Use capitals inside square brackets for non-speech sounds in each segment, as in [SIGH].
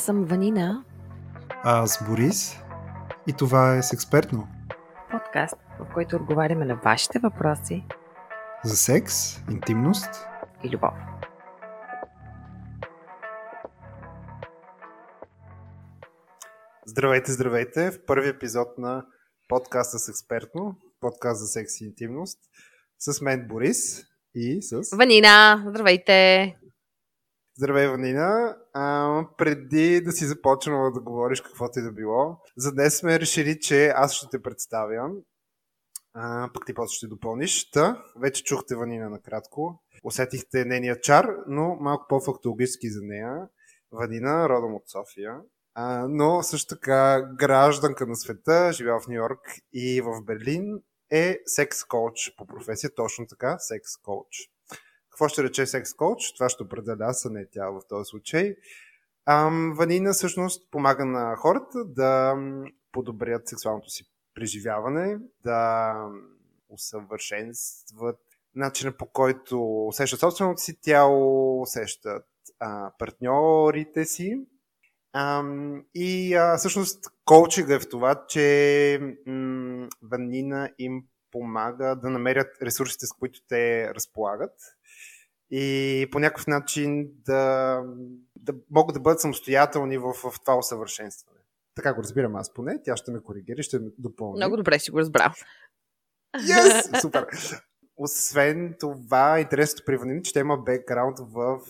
Аз съм Ванина. А аз Борис. И това е с експертно. Подкаст, в който отговаряме на вашите въпроси. За секс, интимност и любов. Здравейте, здравейте! В първи епизод на подкаста с експертно, подкаст за секс и интимност, с мен Борис и с... Ванина! Здравейте! Здравей, Ванина. А, преди да си започнала да говориш каквото и да било, за днес сме решили, че аз ще те представя, а, пък ти после ще допълниш. Та, вече чухте Ванина накратко. Усетихте нейния чар, но малко по-фактологически за нея. Ванина, родом от София, а, но също така гражданка на света, живяла в Нью Йорк и в Берлин, е секс коуч по професия, точно така, секс коуч. Какво ще рече секс коуч? Това ще определя аз, а не тя в този случай. Ам, Ванина всъщност помага на хората да подобрят сексуалното си преживяване, да усъвършенстват начина по който усещат собственото си тяло, усещат а, партньорите си. Ам, и а, всъщност коучинга е в това, че м- Ванина им помага да намерят ресурсите, с които те разполагат и по някакъв начин да, да могат да бъдат самостоятелни в, в това усъвършенстване. Така го разбирам аз поне. Тя ще ме коригира, ще ме допълни. Много добре си го разбрал. Yes! [LAUGHS] Супер! Освен това, интересното при Ванини, че тя има бекграунд в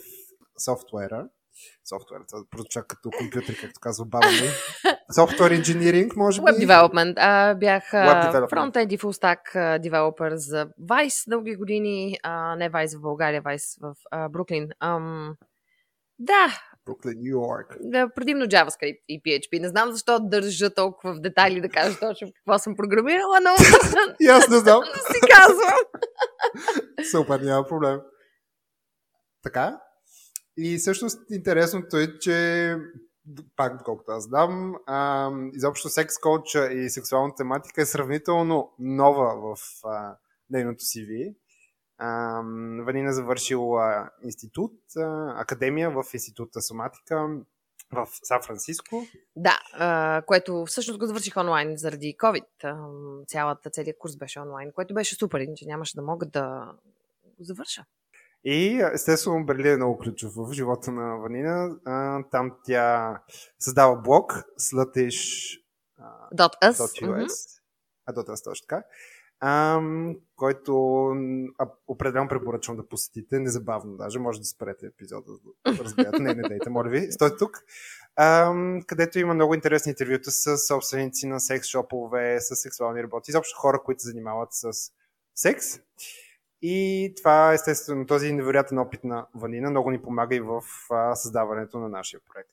софтуера софтуер. Това прозвуча като компютър, както казва баба ми. Software engineering, може би? Web development. А, бях фронтенд и full девелопер за Vice дълги години. А, не Vice в България, Vice в а, Бруклин. Ам, да. Бруклин, Нью Йорк. Да, предимно JavaScript и PHP. Не знам защо държа толкова в детайли да кажа точно какво съм програмирала, но... [LAUGHS] и аз не знам. си казвам. Супер, няма проблем. Така? И всъщност интересното е, че пак доколкото аз знам, а, изобщо секс коуча и сексуална тематика е сравнително нова в а, нейното CV. А, Ванина завършила институт, а, академия в института Соматика в Сан Франциско. Да, а, което всъщност го завърших онлайн заради COVID. Цялата, целият курс беше онлайн, което беше супер, че нямаше да мога да го завърша. И естествено Берлин е много ключов в живота на Ванина. А, там тя създава блог Sluttish .us. Mm-hmm. А, .us точно така. А, който а, определено препоръчвам да посетите, незабавно даже, може да спрете епизода, да разбирате, не, не дейте, моля ви, [LAUGHS] стойте тук, а, където има много интересни интервюта с собственици на секс шопове, с сексуални работи, изобщо хора, които се занимават с секс. И това, естествено, този невероятен опит на Ванина много ни помага и в а, създаването на нашия проект.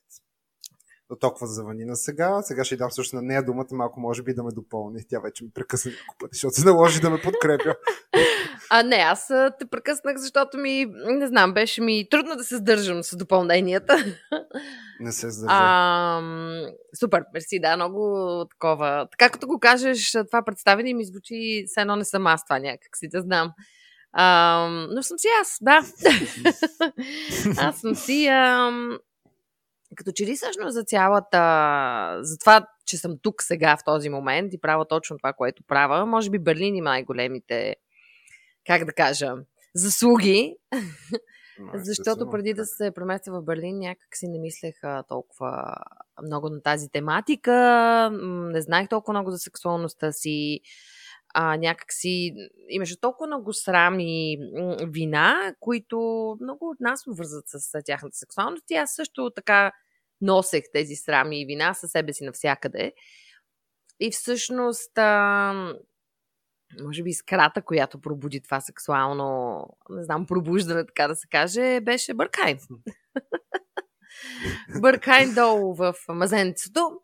До толкова за Ванина сега. Сега ще дам също на нея думата, малко може би да ме допълни. Тя вече ми прекъсна няколко пъти, защото се наложи да ме подкрепя. [LAUGHS] А не, аз те прекъснах, защото ми, не знам, беше ми трудно да се сдържам с допълненията. [LAUGHS] Не се сдържа. А, супер, мерси, да, много такова. Така като го кажеш, това представение ми звучи, все едно не съм аз това някак си, да знам. А, но съм си аз, да. [LAUGHS] аз съм си. А, като че ли всъщност за цялата. За това, че съм тук сега в този момент и правя точно това, което правя, може би Берлин има най-големите, как да кажа, заслуги. Защото преди да се преместя в Берлин, някак си не мислех толкова много на тази тематика. Не знаех толкова много за сексуалността си а, някакси имаше толкова много срамни вина, които много от нас вързат с тяхната сексуалност. И аз също така носех тези срамни вина със себе си навсякъде. И всъщност, а, може би скрата, която пробуди това сексуално, не знам, пробуждане, така да се каже, беше Бъркайн. [LAUGHS] Бъркайн долу в мазенцето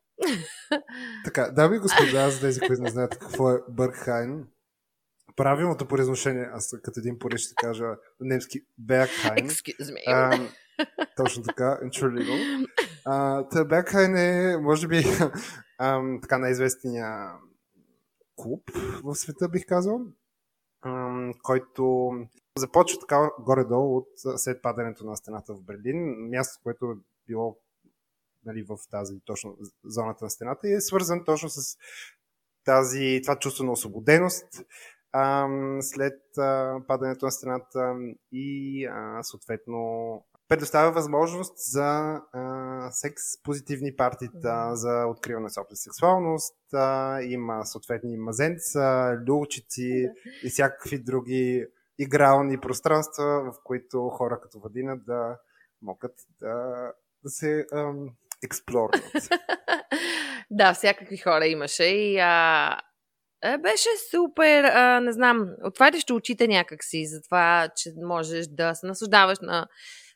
така, дами и господа, за тези, които не знаят какво е Бъркхайн, правилното произношение, аз като един поред ще кажа немски Бергхайн. А, точно така, entschuldigung. Та Бергхайн е, може би, а, така най-известния клуб в света, бих казал, а, който започва така горе-долу от след падането на стената в Берлин, място, което е било нали, в тази точно зоната на стената и е свързан точно с тази, това чувство на освободеност а, след а, падането на стената и а, съответно предоставя възможност за а, секс позитивни партита, за откриване на собствена сексуалност. А, има съответни мазенца, люлчици и всякакви други игрални пространства, в които хора като Вадина да могат да, да се ам, експлорват. [LAUGHS] да, всякакви хора имаше и а, беше супер, а, не знам, отваряш очите някакси за това, че можеш да се наслаждаваш на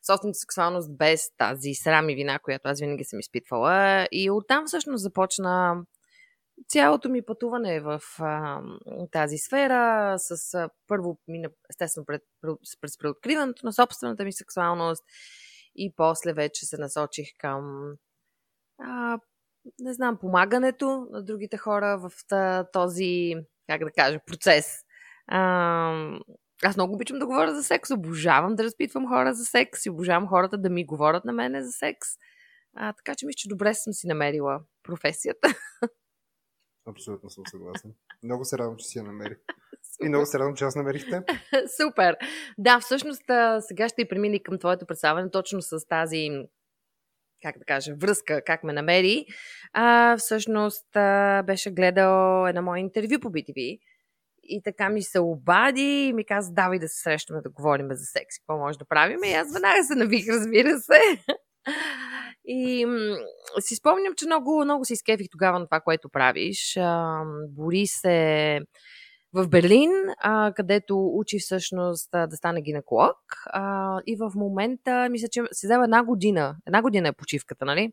собствената сексуалност без тази срам и вина, която аз винаги съм изпитвала. И оттам всъщност започна цялото ми пътуване в а, тази сфера, с а, първо, естествено, пред, през преоткриването на собствената ми сексуалност и после вече се насочих към а, не знам, помагането на другите хора в този, как да кажа, процес. А, аз много обичам да говоря за секс, обожавам да разпитвам хора за секс и обожавам хората да ми говорят на мене за секс. А, така че мисля, че добре съм си намерила професията. Абсолютно съм съгласен. Много се радвам, че си я намери. Супер. [LAUGHS] И много се радвам, че аз намерих теб. Супер. Да, всъщност сега ще и премини към твоето представяне точно с тази как да кажа, връзка, как ме намери. А, всъщност а, беше гледал едно мое интервю по BTV и така ми се обади и ми каза, давай да се срещаме да говорим за секс, какво може да правим. И аз веднага се навих, разбира се. И м- си спомням, че много, много се изкефих тогава на това, което правиш. А, бори се в Берлин, а, където учи всъщност а, да стане гинеколог. А, и в момента, мисля, че се взема една година. Една година е почивката, нали?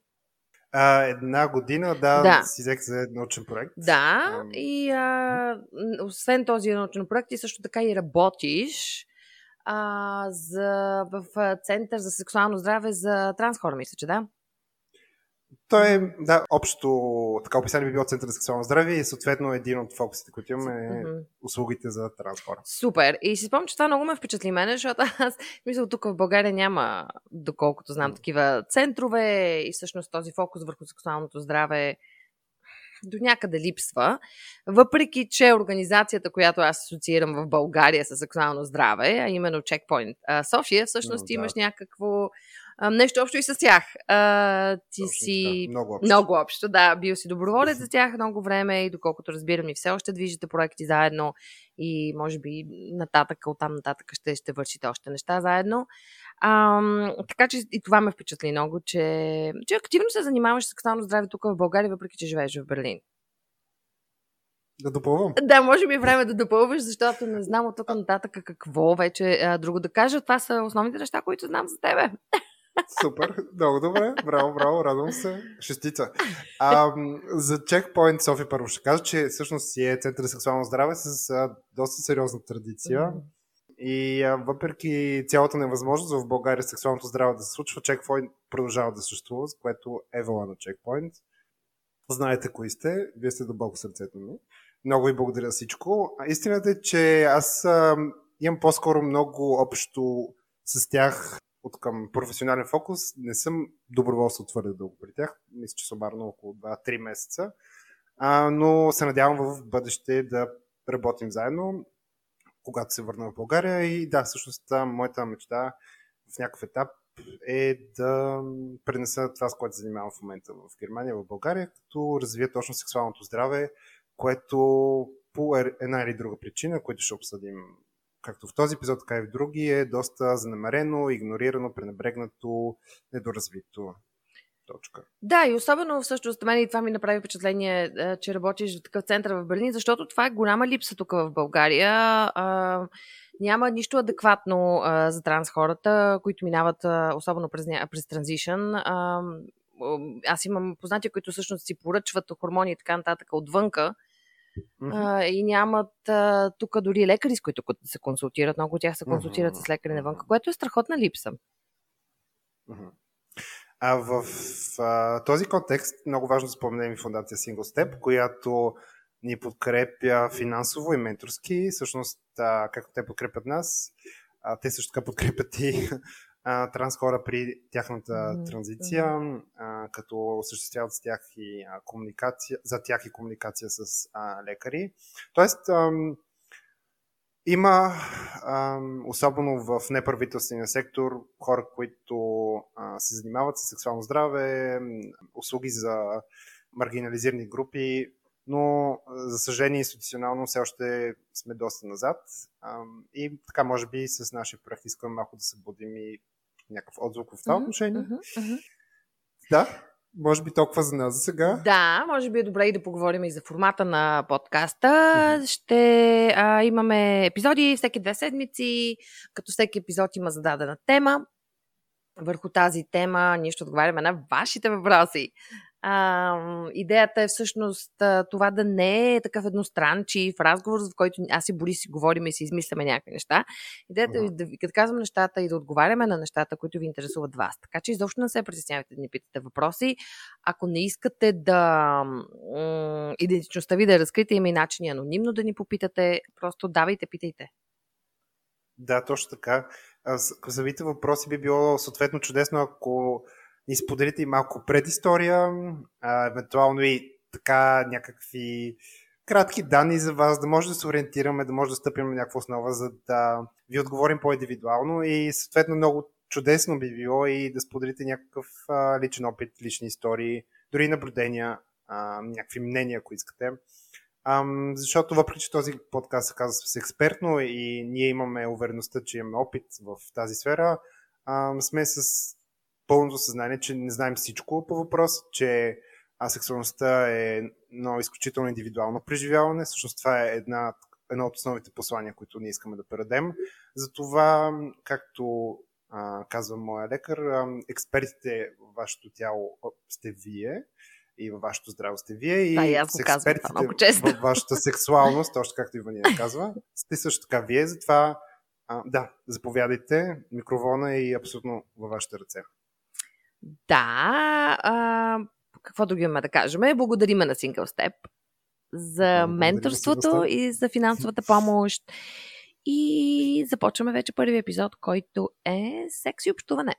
А, една година, да, да. си взех за научен проект. Да, а, и а, освен този научен проект, ти също така и работиш а, за, в Център за сексуално здраве за транс хора, мисля, че да? Той е, да, общо така описание би било Център за сексуално здраве и съответно един от фокусите, които имаме е mm-hmm. услугите за транспорт. Супер. И си спомням, че това много ме впечатли мене, защото аз мисля, тук в България няма, доколкото знам, такива центрове и всъщност този фокус върху сексуалното здраве до някъде липсва. Въпреки, че организацията, която аз асоциирам в България с сексуално здраве, а именно Checkpoint София, всъщност no, имаш да. някакво а, нещо общо и с тях. А, ти Точно, си... Да. Много общо. Много общо, да. Бил си доброволец за тях много време и доколкото разбирам и все още движите проекти заедно и може би нататък, оттам нататък ще, ще вършите още неща заедно. А, така че и това ме впечатли много, че, че активно се занимаваш с сексуално здраве тук в България, въпреки че живееш в Берлин. Да допълвам. Да, може би е време да допълваш, защото не знам от тук нататък какво вече а, друго да кажа. Това са основните неща, които знам за тебе. Супер, много добре. Браво, браво, радвам се. Шестица. А, за Checkpoint София първо ще кажа, че всъщност си е Център за сексуално здраве с а, доста сериозна традиция. Mm-hmm. И а, въпреки цялата невъзможност в България сексуалното здраве да се случва, Checkpoint продължава да съществува, с което е вала на Checkpoint. Знаете кои сте, вие сте дълбоко сърцето ми. Много ви благодаря всичко. Истината е, че аз а, имам по-скоро много общо с тях от към професионален фокус. Не съм доброволство твърде дълго при тях. Мисля, че сумарно около 2-3 месеца. А, но се надявам в бъдеще да работим заедно, когато се върна в България. И да, всъщност моята мечта в някакъв етап е да пренеса това, с което занимавам в момента в Германия, в България, като развия точно сексуалното здраве, което по една или друга причина, които ще обсъдим както в този епизод, така и в други, е доста занамерено, игнорирано, пренебрегнато, недоразвито. Точка. Да, и особено всъщност мен и това ми направи впечатление, е, че работиш в такъв център в Берлин, защото това е голяма липса тук в България. Няма нищо адекватно за транс хората, които минават особено през, през транзишън. Аз имам познати, които всъщност си поръчват хормони и така нататък отвънка, Mm-hmm. А, и нямат а, тук дори лекари, с които се консултират. Много от тях се консултират mm-hmm. с лекари навън, което е страхотна липса. Mm-hmm. А в а, този контекст много важно да споменем и фундация Single Step, която ни подкрепя финансово и менторски. Всъщност, а, както те подкрепят нас, а, те също така подкрепят и [LAUGHS] а, транс хора при тяхната транзиция, а, като осъществяват с тях и а, комуникация, за тях и комуникация с а, лекари. Тоест, ам, има, ам, особено в неправителствения сектор, хора, които а, се занимават с сексуално здраве, услуги за маргинализирани групи, но за съжаление институционално все още сме доста назад. И така, може би с нашия проект искаме малко да се будим и някакъв отзвук в това Мгм, отношение. мгм, мгм. Да, може би толкова за нас за сега. Да, може би е добре и да поговорим и за формата на подкаста. Ще а, имаме епизоди всеки две седмици, като всеки епизод има зададена тема. Върху тази тема ние ще отговаряме на вашите въпроси. А, идеята е всъщност това да не е такъв едностранчив разговор, в който аз и Борис си говорим и си измисляме някакви неща. Идеята е да ви като казвам нещата и да отговаряме на нещата, които ви интересуват вас. Така че изобщо не се притеснявайте да ни питате въпроси. Ако не искате да м- идентичността ви да я разкрите, има и начини анонимно да ни попитате. Просто давайте, питайте. Да, точно така. Самите въпроси би било съответно чудесно, ако ни споделите и малко предистория, а, евентуално и така някакви кратки данни за вас, да може да се ориентираме, да може да стъпим на някаква основа, за да ви отговорим по-индивидуално и съответно много чудесно би било и да споделите някакъв а, личен опит, лични истории, дори наблюдения, а, някакви мнения, ако искате. Ам, защото въпреки, че този подкаст се казва с експертно и ние имаме увереността, че имаме опит в тази сфера, ам, сме с пълното съзнание, че не знаем всичко по въпрос, че а, сексуалността е едно изключително индивидуално преживяване. Всъщност това е една, едно от основните послания, които ние искаме да предадем. Затова, както а, казва моя лекар, а, експертите в вашето тяло сте вие и във вашето здраво сте вие и Да, и аз с експертите във вашата сексуалност, точно както Ивания казва, сте също така вие, затова а, да, заповядайте, микрофона е абсолютно във вашите ръце. Да, а, какво друго имаме да кажем? Благодариме на Single Step за менторството и за финансовата помощ. И започваме вече първи епизод, който е секс и общуване.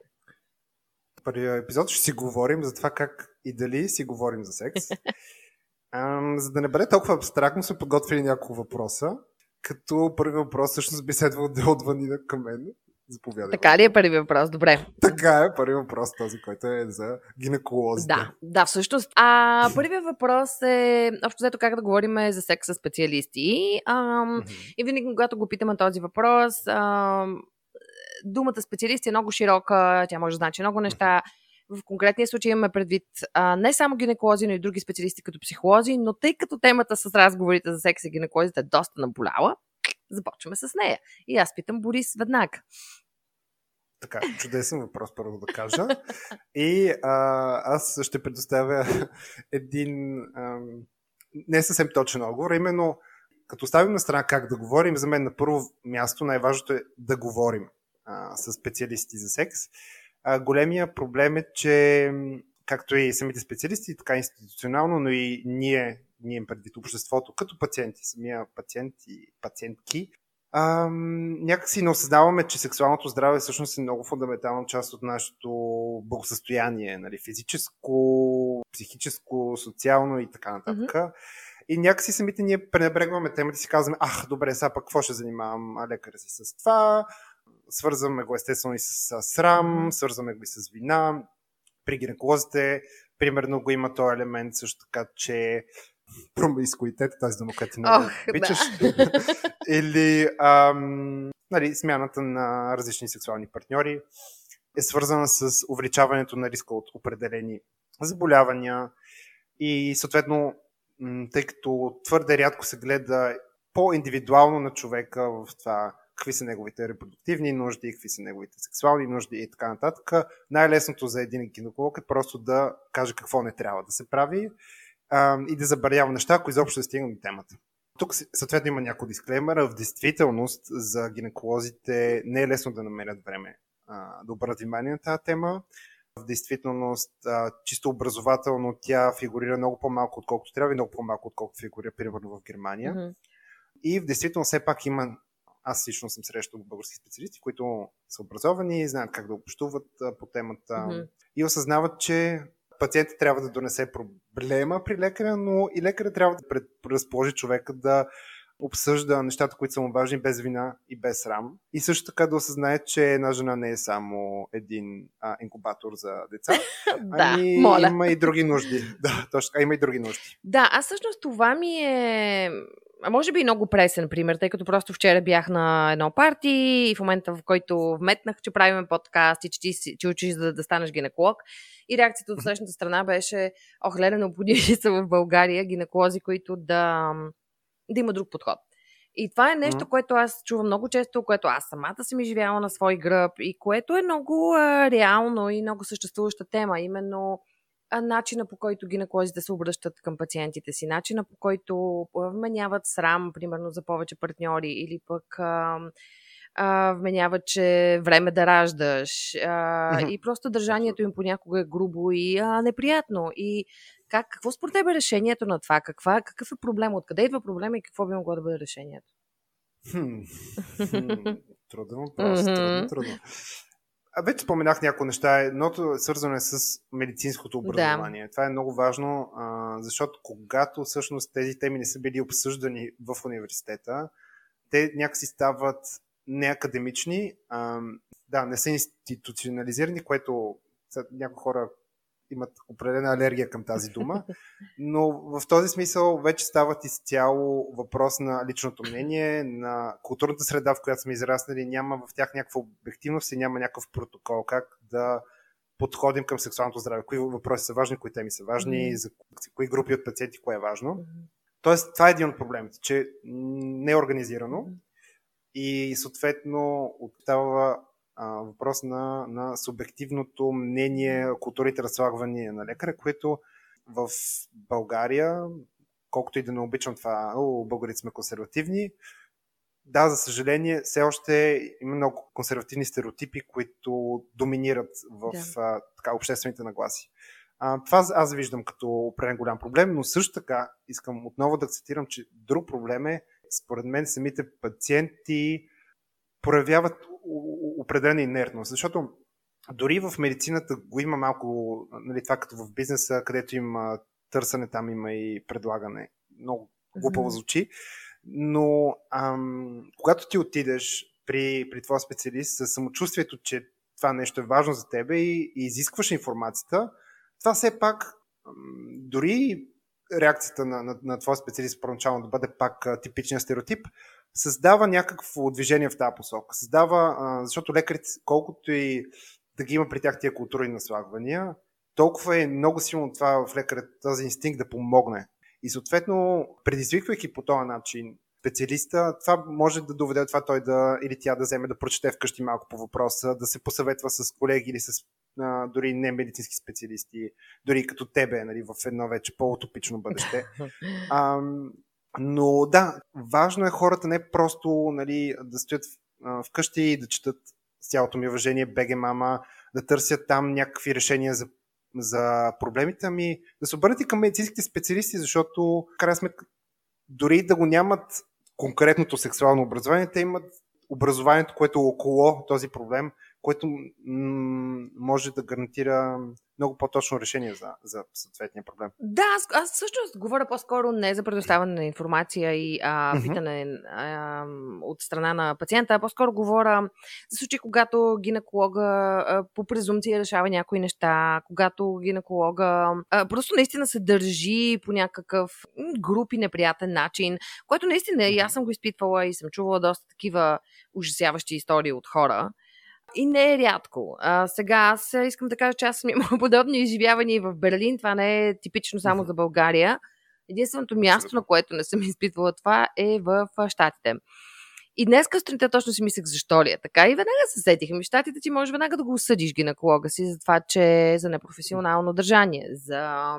първия епизод ще си говорим за това как и дали си говорим за секс. [LAUGHS] Ам, за да не бъде толкова абстрактно, сме подготвили няколко въпроса. Като първи въпрос всъщност би следвало да е от към мен. Заповядай. Така ли е първи въпрос? Добре. Така е, първи въпрос този, който е за гинеколозите. Да, да, всъщност. А, първият въпрос е, общо взето, как да говорим за секс с специалисти. Ам, Мгм. и винаги, когато го питаме този въпрос, ам, думата специалист е много широка, тя може да значи много неща. В конкретния случай имаме предвид а, не само гинеколози, но и други специалисти като психолози, но тъй като темата с разговорите за секс и гинеколозите е доста наболяла, започваме с нея. И аз питам Борис веднага. Така, чудесен въпрос, първо да кажа. И а, аз ще предоставя един ам, не съвсем точен отговор, а именно като оставим на страна как да говорим, за мен на първо място най-важното е да говорим а, с специалисти за секс. А, големия проблем е, че както и самите специалисти, така институционално, но и ние, ние им предвид обществото, като пациенти, самия пациент и пациентки, Ам, някакси не осъзнаваме, че сексуалното здраве всъщност е много фундаментална част от нашето благосъстояние, нали, физическо, психическо, социално и така нататък. Mm-hmm. И някакси самите ние пренебрегваме темата и си казваме, ах, добре, сега пък какво ще занимавам лекаря си с това, свързваме го естествено и с срам, свързваме го и с вина. При гинеколозите, примерно, го има този елемент също така, че промискуитет, тази дума, която много Ох, обичаш. да. [LAUGHS] Или ам, нали, смяната на различни сексуални партньори е свързана с увеличаването на риска от определени заболявания и съответно, тъй като твърде рядко се гледа по-индивидуално на човека в това какви са неговите репродуктивни нужди, какви са неговите сексуални нужди и така нататък, най-лесното за един гинеколог е просто да каже какво не трябва да се прави а, и да забранява неща, ако изобщо да стигнем до темата. Тук съответно има някои дисклеймера. В действителност за гинеколозите не е лесно да намерят време а, да обърнат внимание на тази тема. В действителност, а, чисто образователно, тя фигурира много по-малко, отколкото трябва и много по-малко, отколкото фигурира, примерно, в Германия. Мгм. И в действителност все пак има аз лично съм срещал български специалисти, които са образовани, знаят как да общуват по темата mm-hmm. и осъзнават, че пациентът трябва да донесе проблема при лекаря, но и лекаря трябва да предразположи човека да обсъжда нещата, които са му важни без вина и без срам. И също така да осъзнае, че една жена не е само един а, инкубатор за деца, [LAUGHS] ами моля. има и други нужди. [LAUGHS] Да, точно така, има и други нужди. Да, аз всъщност това ми е а може би и много пресен пример, тъй като просто вчера бях на едно парти и в момента, в който вметнах, че правиме подкаст и че, ти, че учиш да, да станеш гинеколог, и реакцията от срещната страна беше, ох, леле, необходими са в България гинеколози, които да, да има друг подход. И това е нещо, което аз чувам много често, което аз самата съм изживяла на свой гръб и което е много а, реално и много съществуваща тема. Именно начина по който гинеколозите се обръщат към пациентите си, начина по който вменяват срам, примерно, за повече партньори или пък а, а, вменяват, че време да раждаш а, и просто държанието им понякога е грубо и а, неприятно. И как, какво според теб е решението на това? Каква, какъв е проблем? Откъде идва проблема и какво би могло да бъде решението? Хм. Хм. Трудно въпрос. Трудно, трудно. А вече споменах някои неща. Едното е свързано с медицинското образование. Да. Това е много важно, а, защото когато всъщност тези теми не са били обсъждани в университета, те някакси стават неакадемични, а, да, не са институционализирани, което някои хора имат определена алергия към тази дума, но в този смисъл вече стават изцяло въпрос на личното мнение, на културната среда, в която сме израснали, няма в тях някаква обективност и няма някакъв протокол как да подходим към сексуалното здраве, кои въпроси са важни, кои теми са важни, mm-hmm. за кои групи от пациенти, кое е важно. Mm-hmm. Тоест, това е един от проблемите, че не е организирано mm-hmm. и съответно остава въпрос на, на субективното мнение, културите разслагвания на лекаря, което в България, колкото и да не обичам това, о, българите сме консервативни, да, за съжаление, все още има много консервативни стереотипи, които доминират в да. а, така, обществените нагласи. А, това аз виждам като определен голям проблем, но също така искам отново да цитирам, че друг проблем е, според мен, самите пациенти проявяват определена инертност, защото дори в медицината го има малко, нали, това като в бизнеса, където има търсене, там има и предлагане. Много глупаво звучи. Но ам, когато ти отидеш при, при твоя специалист с самочувствието, че това нещо е важно за тебе и, и изискваш информацията, това все пак ам, дори реакцията на, на, на твоя специалист първоначално да бъде пак а, типичния стереотип, създава някакво движение в тази посока. Създава, а, защото лекарите, колкото и да ги има при тях тия културни наслагвания, толкова е много силно това в лекаря, този инстинкт да помогне. И съответно, предизвиквайки по този начин специалиста, това може да доведе до това той да, или тя да вземе да прочете вкъщи малко по въпроса, да се посъветва с колеги или с а, дори не медицински специалисти, дори като тебе, нали, в едно вече по-утопично бъдеще. [LAUGHS] А, но да, важно е хората не просто нали, да стоят вкъщи и да четат с цялото ми уважение БГ Мама, да търсят там някакви решения за, за проблемите, ами да се обърнете към медицинските специалисти, защото крайна сметка дори да го нямат конкретното сексуално образование, те имат образованието, което е около този проблем, което м- може да гарантира много по-точно решение за, за съответния проблем. Да, аз, аз всъщност говоря по-скоро не за предоставяне на информация и а, питане а, от страна на пациента, а по-скоро говоря за случаи, когато гинеколога а, по презумция решава някои неща, когато гинеколога а, просто наистина се държи по някакъв груп и неприятен начин, което наистина и аз съм го изпитвала и съм чувала доста такива ужасяващи истории от хора. И не е рядко. А, сега аз искам да кажа, че аз съм [LAUGHS] имала подобни изживявания и в Берлин. Това не е типично само за България. Единственото място, на което не съм [LAUGHS] изпитвала това, е в Штатите. И днес сутринта точно си мислех защо ли е така. И веднага се сетих. Ми щатите ти може веднага да го осъдиш гинеколога си за това, че е за непрофесионално държание, за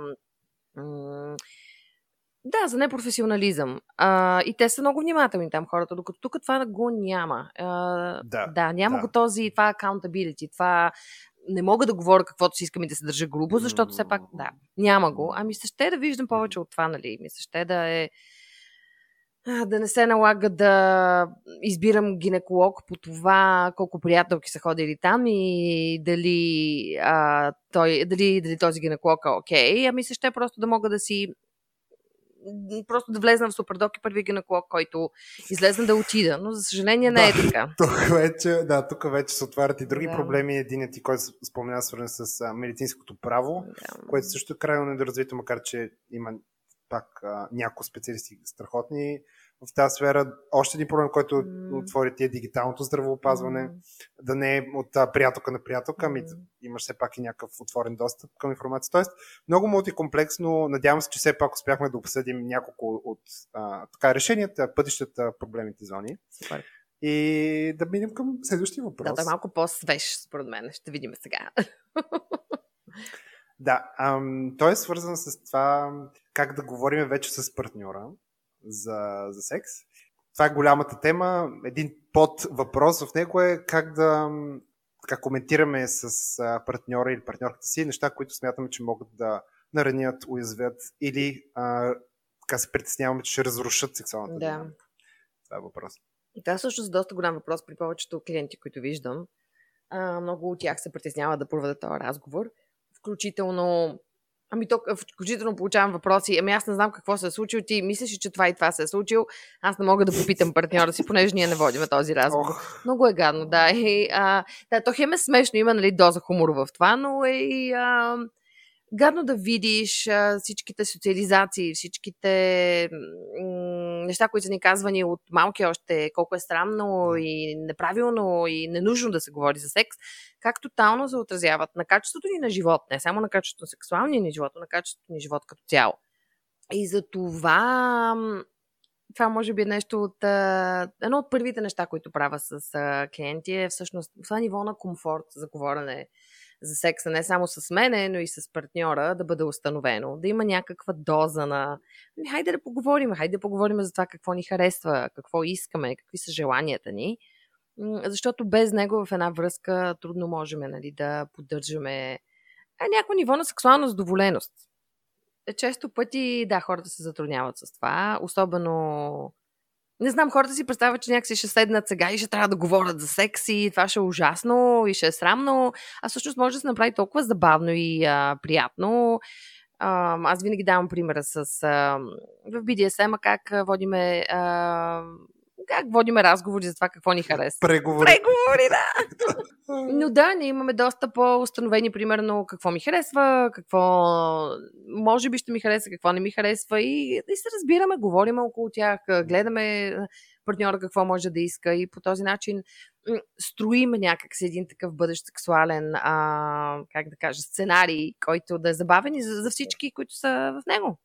да, за непрофесионализъм. А, и те са много внимателни там хората, докато тук това го няма. А, да, да, няма да. го този, това accountability, това не мога да говоря каквото си искам и да се държа грубо, защото все пак, да, няма го. Ами се ще да виждам повече от това, нали? Ми се ще да е да не се налага да избирам гинеколог по това колко приятелки са ходили там и дали, а, той, дали, дали този гинеколог е окей. Okay. Ами се ще просто да мога да си просто да влезна в супердок и първи гинеколог, който излезна да отида. Но за съжаление не е така. [LAUGHS] Тук вече, да, тук вече се отварят и други да. проблеми. Единият ти, който спомена, свързан с а, медицинското право, да. което също е крайно недоразвито, макар че има пак а, някои специалисти страхотни в тази сфера. Още един проблем, който mm. отвори ти е дигиталното здравеопазване. Mm. Да не е от а, приятелка на приятелка, ами mm. имаш все пак и някакъв отворен достъп към информация. Тоест, много мултикомплексно. Надявам се, че все пак успяхме да обсъдим няколко от а, така, решенията, пътищата, проблемите зони. Супер. И да минем към следващия въпрос. Да, да е малко по-свеж, според мен. Ще видим сега. [LAUGHS] да, ам, той е свързан с това как да говорим вече с партньора за, за секс. Това е голямата тема. Един под въпрос в него е как да как коментираме с партньора или партньорката си неща, които смятаме, че могат да наранят, уязвят или а, така се притесняваме, че ще разрушат сексуалната да. динамика. Това е въпрос. Това е също доста голям въпрос при повечето клиенти, които виждам. А, много от тях се притесняват да проведат този разговор. Включително Ами то, включително получавам въпроси. Ами аз не знам какво се е случило. Ти мислиш, че това и това се е случило. Аз не мога да попитам партньора си, понеже ние не водим този разговор. Oh. Много е гадно, да. И, а, да, то хем е смешно, има нали, доза хумор в това, но е и а, гадно да видиш а, всичките социализации, всичките м- неща, които са ни казвани от малки още, колко е странно и неправилно и ненужно да се говори за секс, как тотално се отразяват на качеството ни на живот, не само на качеството на сексуалния ни живот, но на качеството ни живот като цяло. И за това това може би е нещо от... едно от първите неща, които правя с клиенти е всъщност това ниво на комфорт за говорене за секса не само с мене, но и с партньора да бъде установено. Да има някаква доза на ами, хайде да поговорим, хайде да поговорим за това какво ни харесва, какво искаме, какви са желанията ни. Защото без него в една връзка трудно можем нали, да поддържаме някакво ниво на сексуална задоволеност. Е, често пъти, да, хората се затрудняват с това, особено не знам, хората си представят, че някакси ще седнат сега и ще трябва да говорят за секс и това ще е ужасно и ще е срамно, а всъщност може да се направи толкова забавно и а, приятно. А, аз винаги давам примера с а, в BDSM как водиме а, как водиме разговори за това какво ни харесва. Преговори. Преговори, да. Но да, ние имаме доста по-установени, примерно, какво ми харесва, какво може би ще ми хареса, какво не ми харесва и, и се разбираме, говорим около тях, гледаме партньора какво може да иска и по този начин строим някакси един такъв бъдещ сексуален, а, как да кажа, сценарий, който да е забавен и за, за всички, които са в него.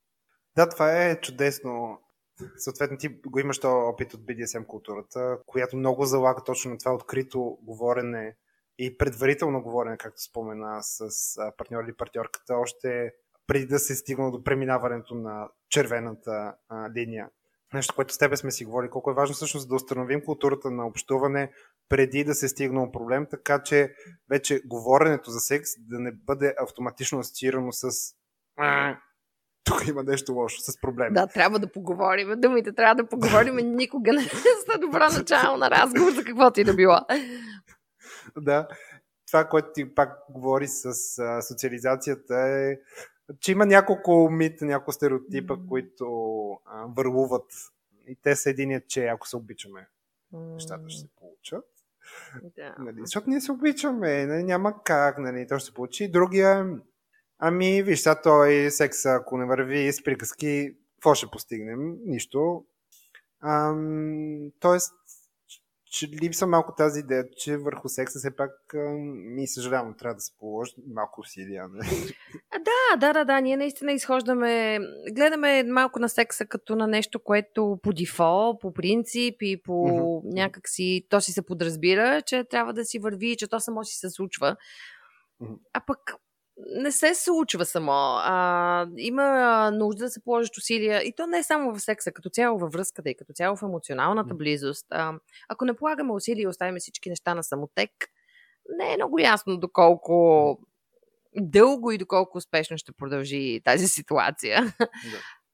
Да, това е чудесно. Съответно, ти го имаш този опит от BDSM културата, която много залага точно на това открито говорене и предварително говорене, както спомена с партньор или партньорката, още преди да се стигнало до преминаването на червената а, линия. Нещо, което с тебе сме си говорили, колко е важно всъщност да установим културата на общуване преди да се стигнал проблем, така че вече говоренето за секс да не бъде автоматично асоциирано с тук има нещо лошо с проблеми. Да, трябва да поговорим. Думите трябва да поговорим. Никога не са добро начало на разговор за каквото и да било. Да. Това, което ти пак говори с а, социализацията е, че има няколко мита, няколко стереотипа, mm. които а, върлуват. И те са единият, че ако се обичаме, mm. нещата ще се получат. Да. Нали, защото ние се обичаме, нали, няма как, нали, то ще се получи. Другия Ами, виж, сега той секс, ако не върви с приказки, какво ще постигнем? Нищо. Ам, тоест, че липса малко тази идея, че върху секса все пак ми съжалявам, трябва да се положи малко усилия. Не? Да, да, да, да. Ние наистина изхождаме, гледаме малко на секса като на нещо, което по дефол, по принцип и по mm-hmm. някак си, то си се подразбира, че трябва да си върви, че то само си се случва. Mm-hmm. А пък не се случва само. А, има нужда да се положат усилия. И то не е само в секса, като цяло във връзката и като цяло в емоционалната близост. А, ако не полагаме усилия и оставим всички неща на самотек, не е много ясно доколко дълго и доколко успешно ще продължи тази ситуация. Да.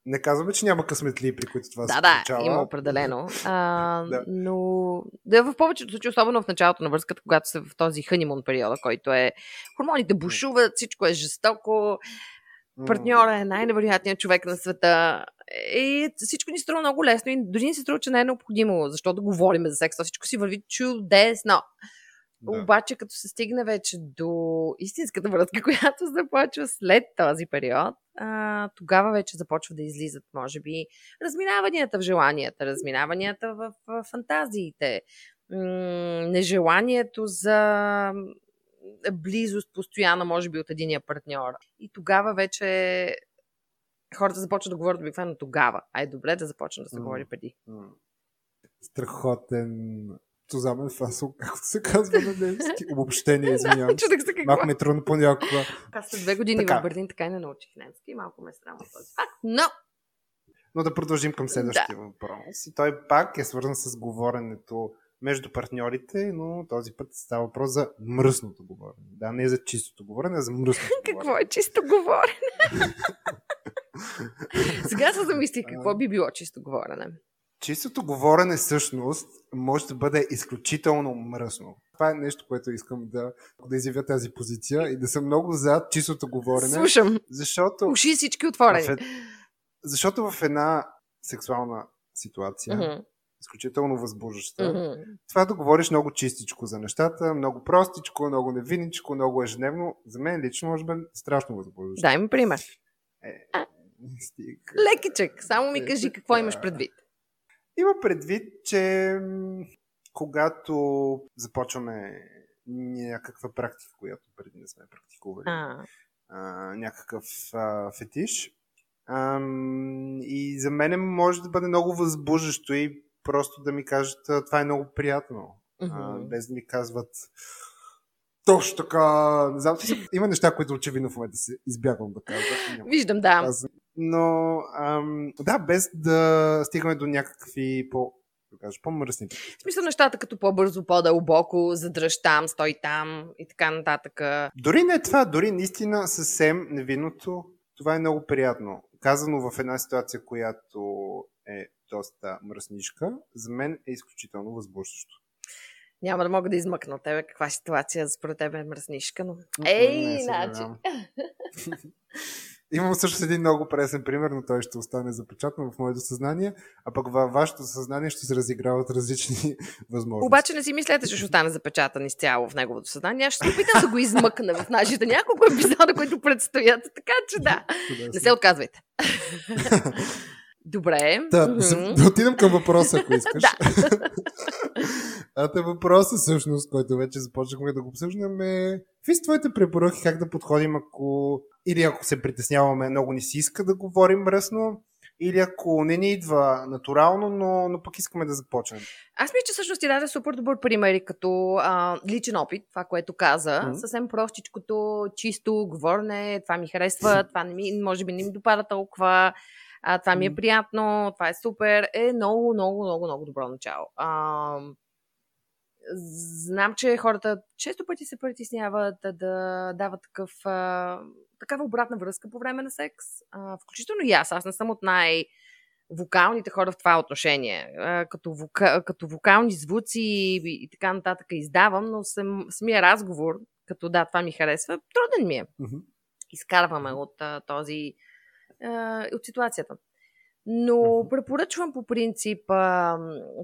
Не казваме, че няма късметли, при които това да, се да, получава. има определено. А, Да. Но да, в повечето случаи, особено в началото на връзката, когато са в този ханимун периода, който е хормоните бушуват, всичко е жестоко, партньора е най-невероятният човек на света. И всичко ни струва много лесно и дори ни се струва, че не е необходимо, защо да говорим за секс. Всичко си върви чудесно. Да. Обаче, като се стигне вече до истинската връзка, [LAUGHS] която започва след този период, а, тогава вече започва да излизат, може би, разминаванията в желанията, разминаванията в, в фантазиите, м- нежеланието за близост постоянно, може би, от единия партньор. И тогава вече хората започват да говорят обикновено тогава. Ай, добре да започне да се говори преди. Страхотен тузамен фасол, както се казва на немски. Обобщение, извинявам се. Чудех се какво. Малко ми е трудно понякога. Аз след две години Така. в Берлин така и не научих немски. Малко ме е срам от този факт. Но Но да продължим към следващия въпрос. И той пак е свързан с говоренето между партньорите, но този път става въпрос за мръсното говорене. Да, не за чистото говорене, а за мръсното [LAUGHS] какво говорене. е чисто говорене? [LAUGHS] Сега се замислих какво би било чисто говорене. Чистото говорене всъщност може да бъде изключително мръсно. Това е нещо, което искам да, да изявя тази позиция и да съм много за чистото говорене, Слушам. защото, Уши всички в, отворени. е- защото в една сексуална ситуация, Мгм, изключително възбуждаща, мгм. това да говориш много чистичко за нещата, много простичко, много невиничко, много ежедневно, за мен лично може бъде страшно възбуждащо. Дай ми пример. Е. Лекичък. Само ми кажи какво имаш предвид. Има предвид, че когато започваме някаква практика, която преди не сме практикували, А, а, някакъв а, фетиш, ам, и за мен може да бъде много възбуждащо и просто да ми кажат, а, това е много приятно, а, мгм. без да ми казват точно така, не знам, има неща, които очевидно в момента се избягвам да кажа. Няма Виждам, да. Но, ам, да, без да стигаме до някакви по, да кажа, по-мръсни. В смисъл нещата като по-бързо, по-дълбоко, задръж там, стой там и така нататък. Дори не това, дори наистина съвсем невинното, това е много приятно. Казано в една ситуация, която е доста мръснишка, за мен е изключително възбуждащо. Няма да мога да измъкна от тебе каква ситуация според тебе е мръснишка, но... Не Ей, се значи... Имам също един много пресен пример, но той ще остане запечатан в моето съзнание, а пък във вашето съзнание ще се разиграват различни [LAUGHS] възможности. Обаче не си мислете, че ще остане запечатан изцяло в неговото съзнание. Аз ще се опитам да го измъкна в нашите няколко епизода, които предстоят. Така че да. [LAUGHS] Не се отказвайте. [LAUGHS] Добре. Се- Мгм. [LAUGHS] да отидем към въпроса, ако искаш. Да. [LAUGHS] а те въпросът всъщност, който вече започнахме да го обсъждаме, какви са твоите препоръки, как да подходим, ако или ако се притесняваме, много ни си иска да говорим мръсно, или ако не ни идва натурално, но, но пък искаме да започнем. Аз мисля, че всъщност ти даде супер добър пример и като а, личен опит, това, което каза. Мгм. Съвсем простичкото, чисто, говорене, това ми харесва, това не ми, може би не ми допада толкова, а, това ми е приятно, това е супер, е много, много, много, много добро начало. А, знам, че хората често пъти се притесняват да, да дават такъв, а, такава обратна връзка по време на секс. А, включително и аз. Аз не съм от най- вокалните хора в това отношение. А, като, вока, като вокални звуци и, и така нататък издавам, но сам, самия разговор, като да, това ми харесва, труден ми е. Мгм. Изкарваме от а, този а, от ситуацията. Но препоръчвам по принцип а,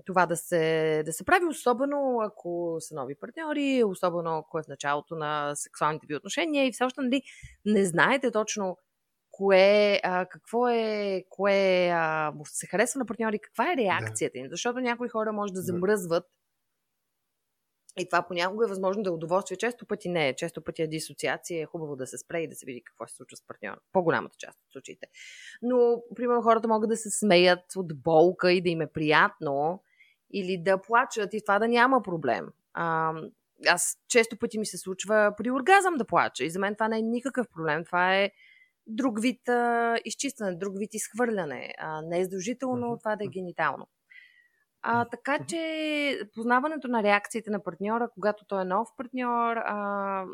това да се, да се прави, особено ако са нови партньори, особено ако е в началото на сексуалните ви отношения и все още нали, не знаете точно кое, а, какво е, кое а, се харесва на партньори, каква е реакцията им. Защото някои хора може да Да. замръзват и това понякога е възможно да е удоволствие. Често пъти не е. Често пъти е дисоциация. Е хубаво да се спре и да се види какво се случва с партньора. По-голямата част от случаите. Но, примерно, хората могат да се смеят от болка и да им е приятно или да плачат и това да няма проблем. А, аз често пъти ми се случва при оргазъм да плача и за мен това не е никакъв проблем. Това е друг вид а, изчистване, друг вид изхвърляне. А, не е задължително Мгм. това да е генитално. А, така че познаването на реакциите на партньора, когато той е нов партньор, а,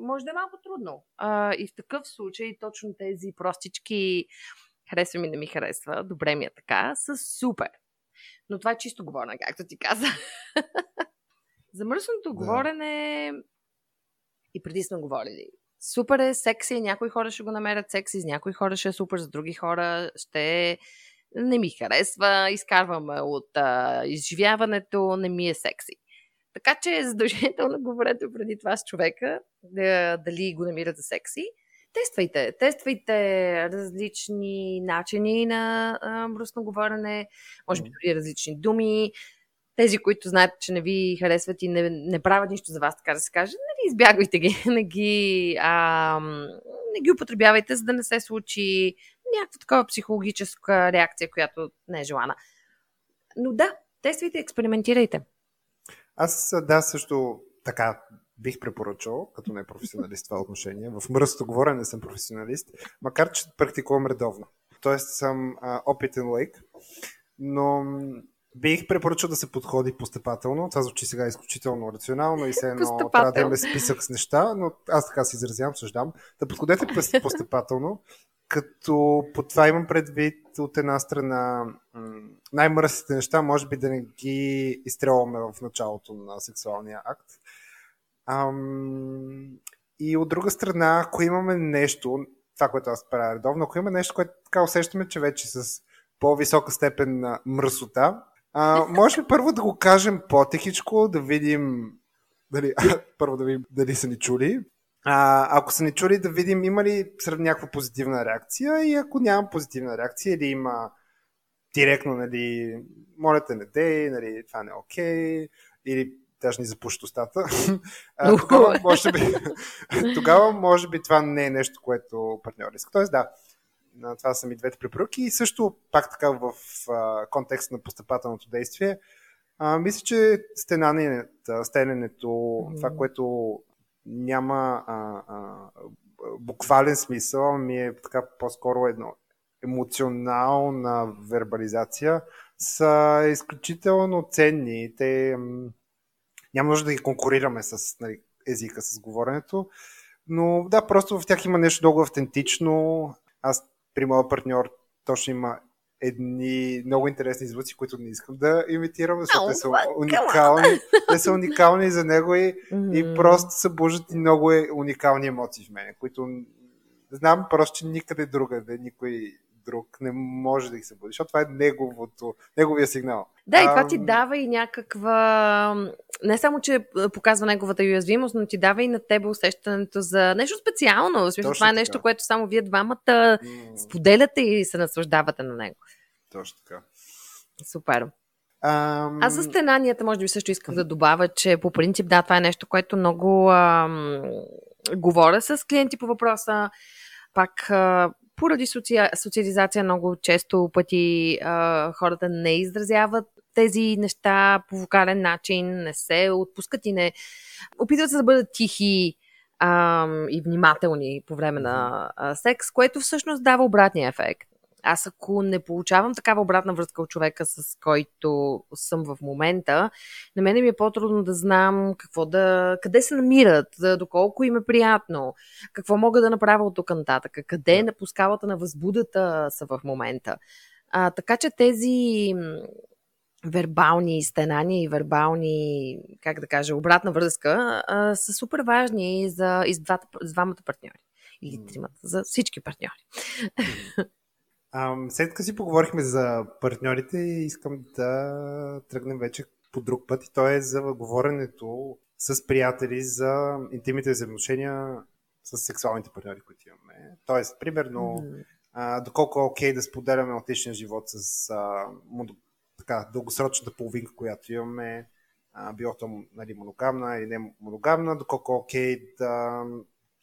може да е малко трудно. А, и в такъв случай точно тези простички харесва ми, не ми харесва, добре ми е така, са супер. Но това е чисто говорене, както ти каза. [LAUGHS] За мръсното да. говорене и преди сме говорили. Супер е, секси, някои хора ще го намерят секси, с някои хора ще е супер, за други хора ще не ми харесва, изкарваме от а, изживяването, не ми е секси. Така че задължително [LAUGHS] говорете преди това с човека, да, дали го намират за секси. Тествайте, тествайте различни начини на а, мръсно говорене, може би дори различни думи. Тези, които знаят, че не ви харесват и не, не правят нищо за вас, така да се каже, нали, избягвайте ги, [LAUGHS] не ги, а, не ги употребявайте, за да не се случи някаква такава психологическа реакция, която не е желана. Но да, тествайте, експериментирайте. Аз да, също така бих препоръчал, като не професионалист в това отношение. В мръсното говорене не съм професионалист, макар че практикувам редовно. Тоест съм а, опитен лайк, но бих препоръчал да се подходи постепателно. Това звучи сега изключително рационално и се едно трябва да имаме списък с неща, но аз така се изразявам, съждам. Да подходете постепателно, като по това имам предвид от една страна най-мръсните неща, може би да не ги изстрелваме в началото на сексуалния акт. Ам, и от друга страна, ако имаме нещо, това, което аз правя редовно, ако имаме нещо, което така усещаме, че вече с по-висока степен на мръсота, а, [LAUGHS] може ли първо да го кажем по-тихичко, да видим дали, [LAUGHS] първо да видим дали са ни чули, а, ако са ни чули да видим има ли някаква позитивна реакция и ако няма позитивна реакция или има директно, нали, моля те не дей, нали, това не е окей, okay, или даже ни запушат устата, [LAUGHS] а, тогава, може би, [LAUGHS] тогава може би това не е нещо, което партньор иска. Тоест да, това са ми двете препоръки и също пак така в а, контекст на постъпателното действие, а, мисля, че стенането, стененето, mm-hmm. това, което няма а, а, буквален смисъл, ми е така по-скоро едно емоционална вербализация, са изключително ценни. Те няма нужда да ги конкурираме с нали, езика, с говоренето, но да, просто в тях има нещо много автентично. Аз при моя партньор точно има едни много интересни звуци, които не искам да имитирам, защото те са уникални. Те са уникални за него и, mm-hmm. и просто събуждат и много е уникални емоции в мен, които знам просто, че никъде другаде, никой друг не може да ги събуди, защото това е неговото, неговия сигнал. Да, и това ти дава и някаква... Не само, че показва неговата уязвимост, но ти дава и на тебе усещането за нещо специално. В смисъл, това е нещо, така. което само вие двамата mm. споделяте и се наслаждавате на него. Точно така. Супер. Ам... Аз за стенанията, може би също искам да добавя, че по принцип, да, това е нещо, което много ам, говоря с клиенти по въпроса. Пак а, поради соци... социализация много често пъти а, хората не изразяват тези неща по вокален начин, не се отпускат и не опитват се да бъдат тихи а, и внимателни по време на а, секс, което всъщност дава обратния ефект. Аз ако не получавам такава обратна връзка от човека, с който съм в момента, на мен ми е по-трудно да знам какво да, къде се намират, доколко им е приятно, какво мога да направя от тук нататък, къде на пускалата на възбудата са в момента. А, така че тези вербални стенания и вербални, как да кажа, обратна връзка а, са супер важни за, и за, двата, за двамата партньори. Или тримата, за всички партньори. След като си поговорихме за партньорите, искам да тръгнем вече по друг път и то е за говоренето с приятели за интимните взаимоотношения с сексуалните партньори, които имаме. Тоест, примерно, а, доколко е окей okay да споделяме отличния живот с а, така, дългосрочната половинка, която имаме, а, било то нали, моногамна или не моногамна, доколко е окей okay да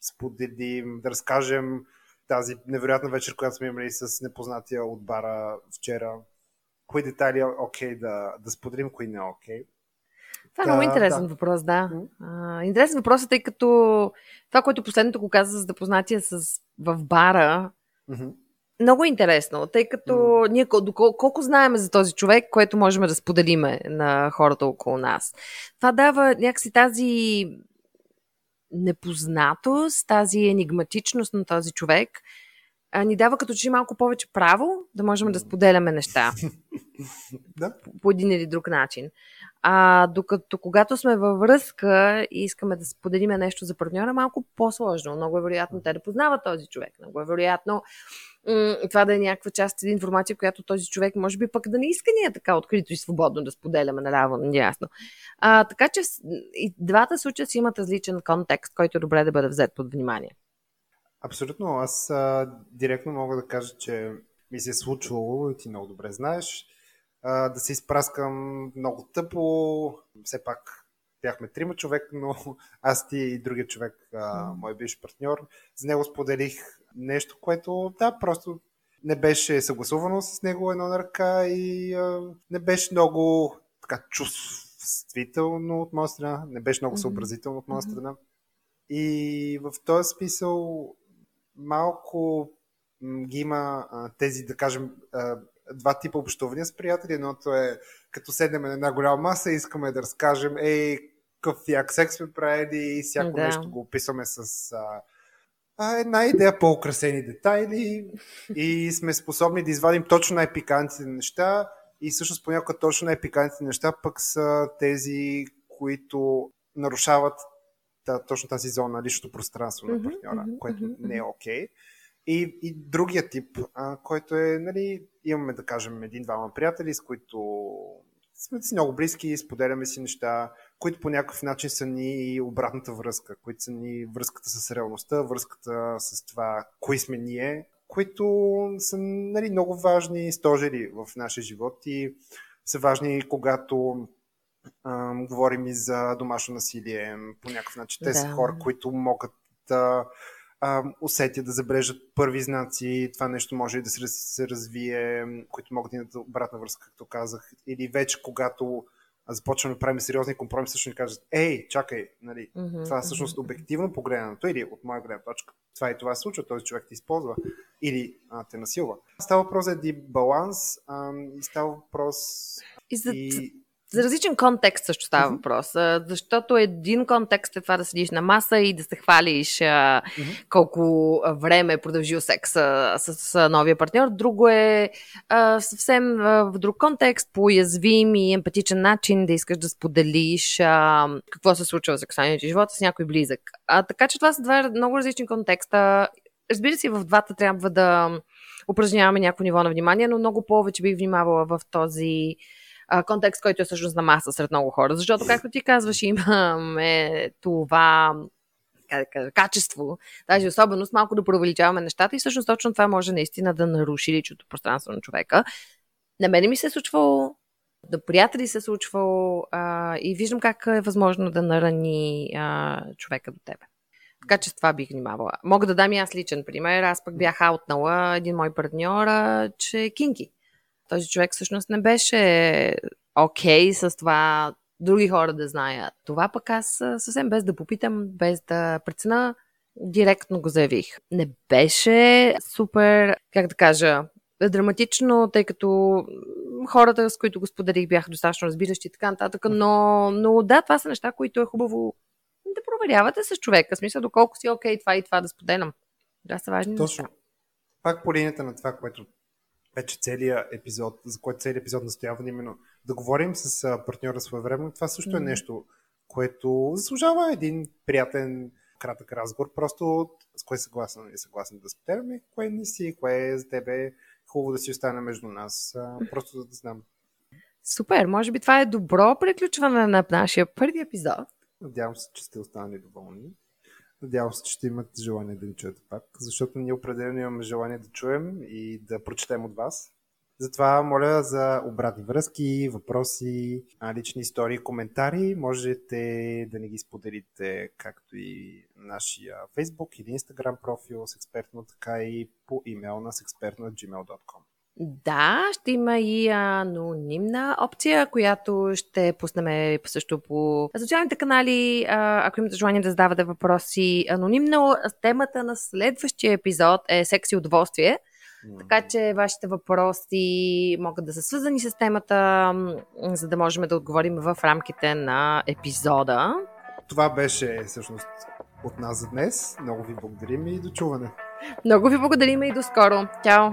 споделим, да разкажем тази невероятна вечер, която сме имали с непознатия от бара вчера. Кои детайли е окей да, да споделим, кои не е окей. Това е да, много интересен да. въпрос, да. А, интересен въпрос е, тъй като това, което последното го каза за запознатия с, в бара, mm-hmm. много интересно, тъй като mm. ние колко, колко знаеме за този човек, което можем да споделиме на хората около нас. Това дава някакси тази непознатост, тази енигматичност на този човек, а, ни дава като че малко повече право да можем да споделяме неща. [LAUGHS] да. По, по един или друг начин. А докато когато сме във връзка и искаме да споделиме нещо за партньора, малко по-сложно. Много е вероятно те да познават този човек. Много е вероятно м- това да е някаква част от информация, която този човек може би пък да не иска ние така открито и свободно да споделяме наляво, надясно. А, така че и двата случая си имат различен контекст, който е добре да бъде взет под внимание. Абсолютно. Аз а, директно мога да кажа, че ми се е случвало, и ти много добре знаеш, а, да се изпраскам много тъпо. Все пак бяхме трима човек, но [LAUGHS] аз ти и другия човек, а, мой бивш партньор, с него споделих нещо, което да, просто не беше съгласувано с него едно на ръка и а, не беше много така чувствително от моя страна, не беше много съобразително от моя страна. И в този смисъл малко ги има а, тези, да кажем, а, два типа общувания с приятели. Едното е като седнем на една голяма маса и искаме да разкажем, ей, какъв як секс сме правили и всяко да. нещо го описваме с а, а, една идея по-украсени детайли и сме способни да извадим точно най-пикантните неща и всъщност понякога точно най-пикантните неща пък са тези, които нарушават та, точно тази зона, личното пространство на партньора, mm-hmm, което mm-hmm. не е окей. Okay. И, и другия тип, а, който е, нали, имаме да кажем един-двама приятели, с които сме си много близки, споделяме си неща, които по някакъв начин са ни обратната връзка, които са ни връзката с реалността, връзката с това, кои сме ние, които са нали, много важни стожери в нашия живот и са важни, когато говорим и за домашно насилие по някакъв начин. Те да. са хора, които могат да а, усетят, да забрежат първи знаци, това нещо може и да се, се развие, които могат да имат обратна връзка, както казах. Или вече, когато започваме да правим сериозни компромиси, също ни кажат, ей, чакай, нали, mm-hmm, това всъщност mm-hmm. обективно погледнато или от моя гледна точка, това и това се случва, този човек те използва или а, те насилва. Става въпрос за един баланс а, и става въпрос и за, и, за различен контекст също става mm-hmm. въпрос. Защото един контекст е това да седиш на маса и да се хвалиш mm-hmm. колко време е продължил секса с, с новия партньор. Друго е а, съвсем в друг контекст, по уязвим и емпатичен начин да искаш да споделиш а, какво се случва в сексуалния живот с някой близък. А, така че това са два много различни контекста. Разбира се, в двата трябва да упражняваме някакво ниво на внимание, но много повече бих внимавала в този а, контекст, който е всъщност на маса сред много хора. Защото, както ти казваш, имаме това качество, тази особеност, малко да провеличаваме нещата и всъщност точно това може наистина да наруши личното пространство на човека. На мене ми се е случвало, да приятели се е случвало а, и виждам как е възможно да нарани а, човека до тебе. Така че с това бих внимавала. Мога да дам и аз личен пример. Аз пък бях аутнала един мой партньор, че е кинки този човек всъщност не беше окей okay с това други хора да знаят. Това пък аз съвсем без да попитам, без да прецена, директно го заявих. Не беше супер, как да кажа, драматично, тъй като хората, с които го споделих, бяха достатъчно разбиращи и така нататък, но, но да, това са неща, които е хубаво да проверявате с човека. В смисъл, доколко си окей okay, това и това да споделям. Да, са важни Точно. неща. Пак по линията на това, което вече целият епизод, за който целият епизод настоява именно да говорим с партньора своевременно. Това също е нещо, което заслужава един приятен, кратък разговор. Просто с кое съгласен и съгласен да споделяме, кое не си, кое е за тебе хубаво да си остане между нас. Просто да знам. Супер! Може би това е добро приключване на нашия първи епизод. Надявам се, че сте останали доволни. Надявам се, че ще имате желание да ни чуете пак, защото ние определено имаме желание да чуем и да прочетем от вас. Затова моля за обратни връзки, въпроси, лични истории, коментари. Можете да ни ги споделите както и нашия Facebook или Instagram профил с експертно, така и по имейл на sexpertno.gmail.com. Да, ще има и анонимна опция, която ще пуснем също по социалните канали. Ако имате желание да задавате въпроси анонимно, темата на следващия епизод е секси удоволствие. Така че вашите въпроси могат да са свързани с темата, за да можем да отговорим в рамките на епизода. Това беше всъщност от нас за днес. Много ви благодарим и до чуване. Много ви благодарим и до скоро. Чао!